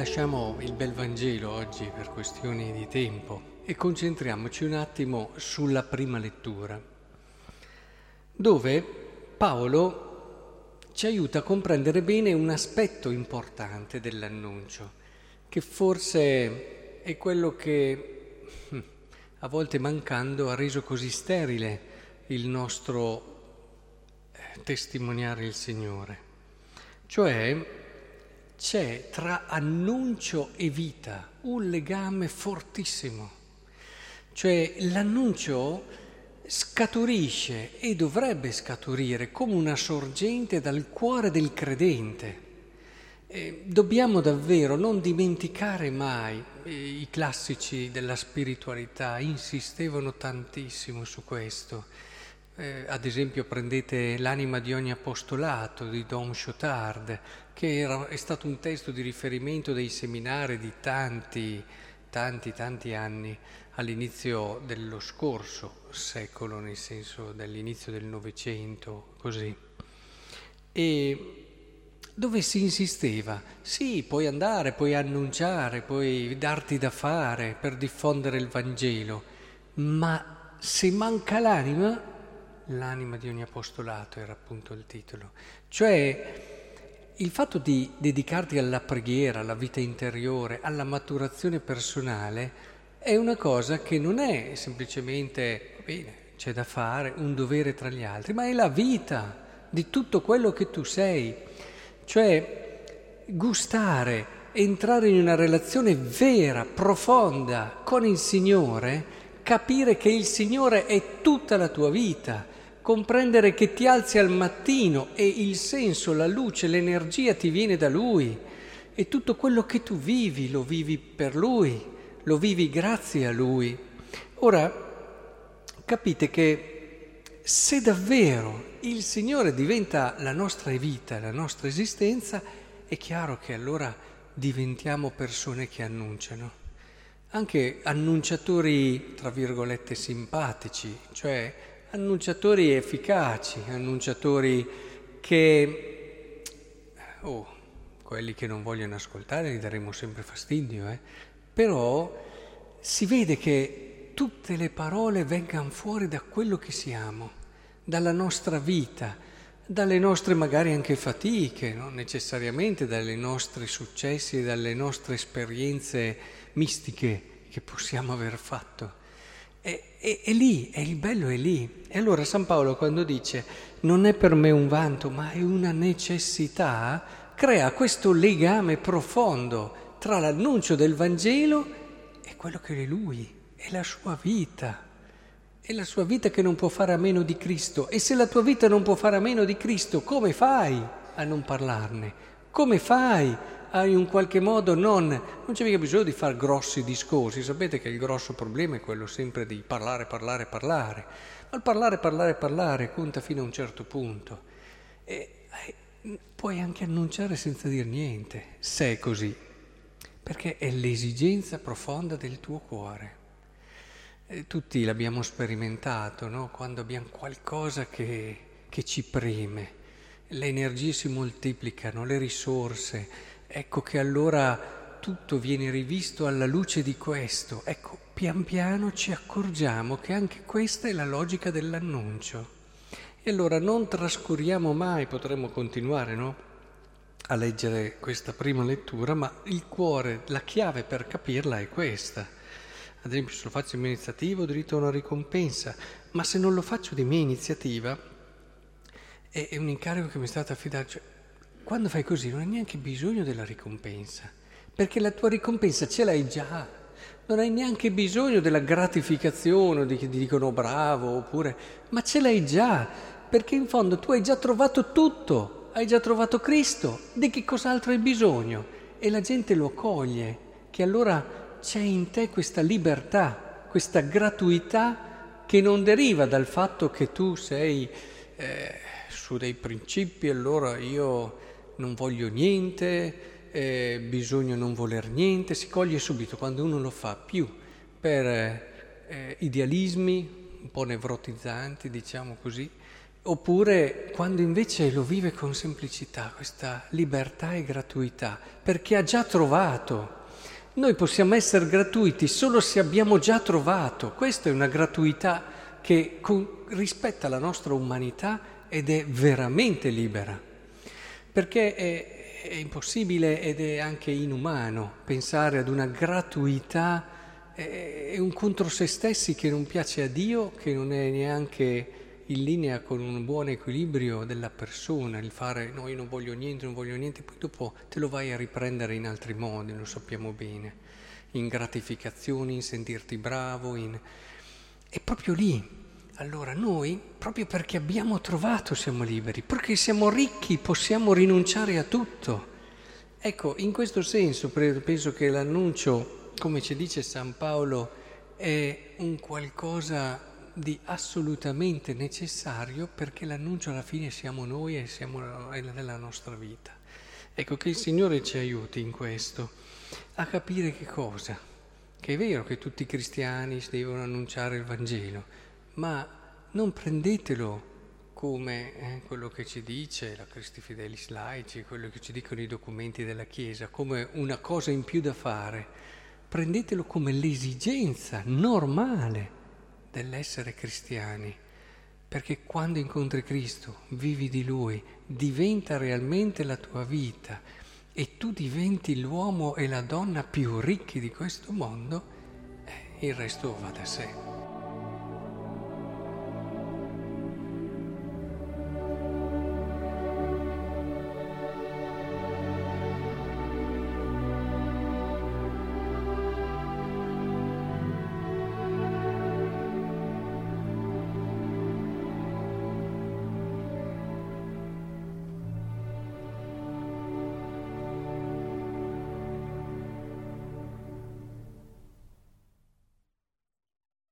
Lasciamo il bel Vangelo oggi per questioni di tempo e concentriamoci un attimo sulla prima lettura, dove Paolo ci aiuta a comprendere bene un aspetto importante dell'annuncio, che forse è quello che hm, a volte mancando ha reso così sterile il nostro eh, testimoniare il Signore, cioè c'è tra annuncio e vita un legame fortissimo. Cioè l'annuncio scaturisce e dovrebbe scaturire come una sorgente dal cuore del credente. E dobbiamo davvero non dimenticare mai, i classici della spiritualità insistevano tantissimo su questo. Eh, ad esempio prendete l'anima di ogni apostolato di Don Chotard, che era, è stato un testo di riferimento dei seminari di tanti, tanti, tanti anni all'inizio dello scorso secolo, nel senso dell'inizio del Novecento, così. E dove si insisteva, sì, puoi andare, puoi annunciare, puoi darti da fare per diffondere il Vangelo, ma se manca l'anima, l'anima di ogni apostolato era appunto il titolo, cioè il fatto di dedicarti alla preghiera, alla vita interiore, alla maturazione personale è una cosa che non è semplicemente, va bene, c'è da fare, un dovere tra gli altri, ma è la vita di tutto quello che tu sei. Cioè gustare, entrare in una relazione vera, profonda con il Signore, capire che il Signore è tutta la tua vita comprendere che ti alzi al mattino e il senso, la luce, l'energia ti viene da Lui e tutto quello che tu vivi lo vivi per Lui, lo vivi grazie a Lui. Ora, capite che se davvero il Signore diventa la nostra vita, la nostra esistenza, è chiaro che allora diventiamo persone che annunciano, anche annunciatori, tra virgolette, simpatici, cioè annunciatori efficaci, annunciatori che, oh, quelli che non vogliono ascoltare gli daremo sempre fastidio, eh? però si vede che tutte le parole vengano fuori da quello che siamo, dalla nostra vita, dalle nostre magari anche fatiche, non necessariamente dai nostri successi dalle nostre esperienze mistiche che possiamo aver fatto è, è, è, lì, è il bello è lì. E allora San Paolo quando dice non è per me un vanto, ma è una necessità, crea questo legame profondo tra l'annuncio del Vangelo e quello che è lui, è la sua vita. È la sua vita che non può fare a meno di Cristo. E se la tua vita non può fare a meno di Cristo, come fai a non parlarne? Come fai in qualche modo non... Non c'è mica bisogno di fare grossi discorsi, sapete che il grosso problema è quello sempre di parlare, parlare, parlare. Ma il parlare, parlare, parlare conta fino a un certo punto. E, e puoi anche annunciare senza dire niente, se è così, perché è l'esigenza profonda del tuo cuore. E tutti l'abbiamo sperimentato, no? quando abbiamo qualcosa che, che ci preme le energie si moltiplicano, le risorse, ecco che allora tutto viene rivisto alla luce di questo. Ecco, pian piano ci accorgiamo che anche questa è la logica dell'annuncio. E allora non trascuriamo mai, potremmo continuare, no? A leggere questa prima lettura, ma il cuore, la chiave per capirla è questa. Ad esempio, se lo faccio di mia iniziativa ho diritto a una ricompensa, ma se non lo faccio di mia iniziativa è un incarico che mi è stato affidato. Cioè, quando fai così non hai neanche bisogno della ricompensa, perché la tua ricompensa ce l'hai già. Non hai neanche bisogno della gratificazione, di che ti dicono bravo, oppure, ma ce l'hai già, perché in fondo tu hai già trovato tutto, hai già trovato Cristo, di che cos'altro hai bisogno? E la gente lo coglie, che allora c'è in te questa libertà, questa gratuità che non deriva dal fatto che tu sei... Eh, su dei principi, allora io non voglio niente, eh, bisogna non voler niente, si coglie subito quando uno lo fa più per eh, idealismi un po' nevrotizzanti, diciamo così, Oppure quando invece lo vive con semplicità, questa libertà e gratuità, perché ha già trovato. Noi possiamo essere gratuiti solo se abbiamo già trovato. Questa è una gratuità che con, rispetta la nostra umanità ed è veramente libera. Perché è, è impossibile ed è anche inumano pensare ad una gratuità, è, un contro se stessi che non piace a Dio, che non è neanche in linea con un buon equilibrio della persona, il fare no, io non voglio niente, non voglio niente, poi dopo te lo vai a riprendere in altri modi, lo sappiamo bene, in gratificazioni, in sentirti bravo, in... è proprio lì. Allora noi, proprio perché abbiamo trovato, siamo liberi, perché siamo ricchi, possiamo rinunciare a tutto. Ecco, in questo senso penso che l'annuncio, come ci dice San Paolo, è un qualcosa di assolutamente necessario perché l'annuncio alla fine siamo noi e siamo nella nostra vita. Ecco che il Signore ci aiuti in questo, a capire che cosa? Che è vero che tutti i cristiani devono annunciare il Vangelo, ma non prendetelo come eh, quello che ci dice la Cristi Fidelis Laici, quello che ci dicono i documenti della Chiesa, come una cosa in più da fare. Prendetelo come l'esigenza normale dell'essere cristiani, perché quando incontri Cristo, vivi di Lui, diventa realmente la tua vita e tu diventi l'uomo e la donna più ricchi di questo mondo, eh, il resto va da sé.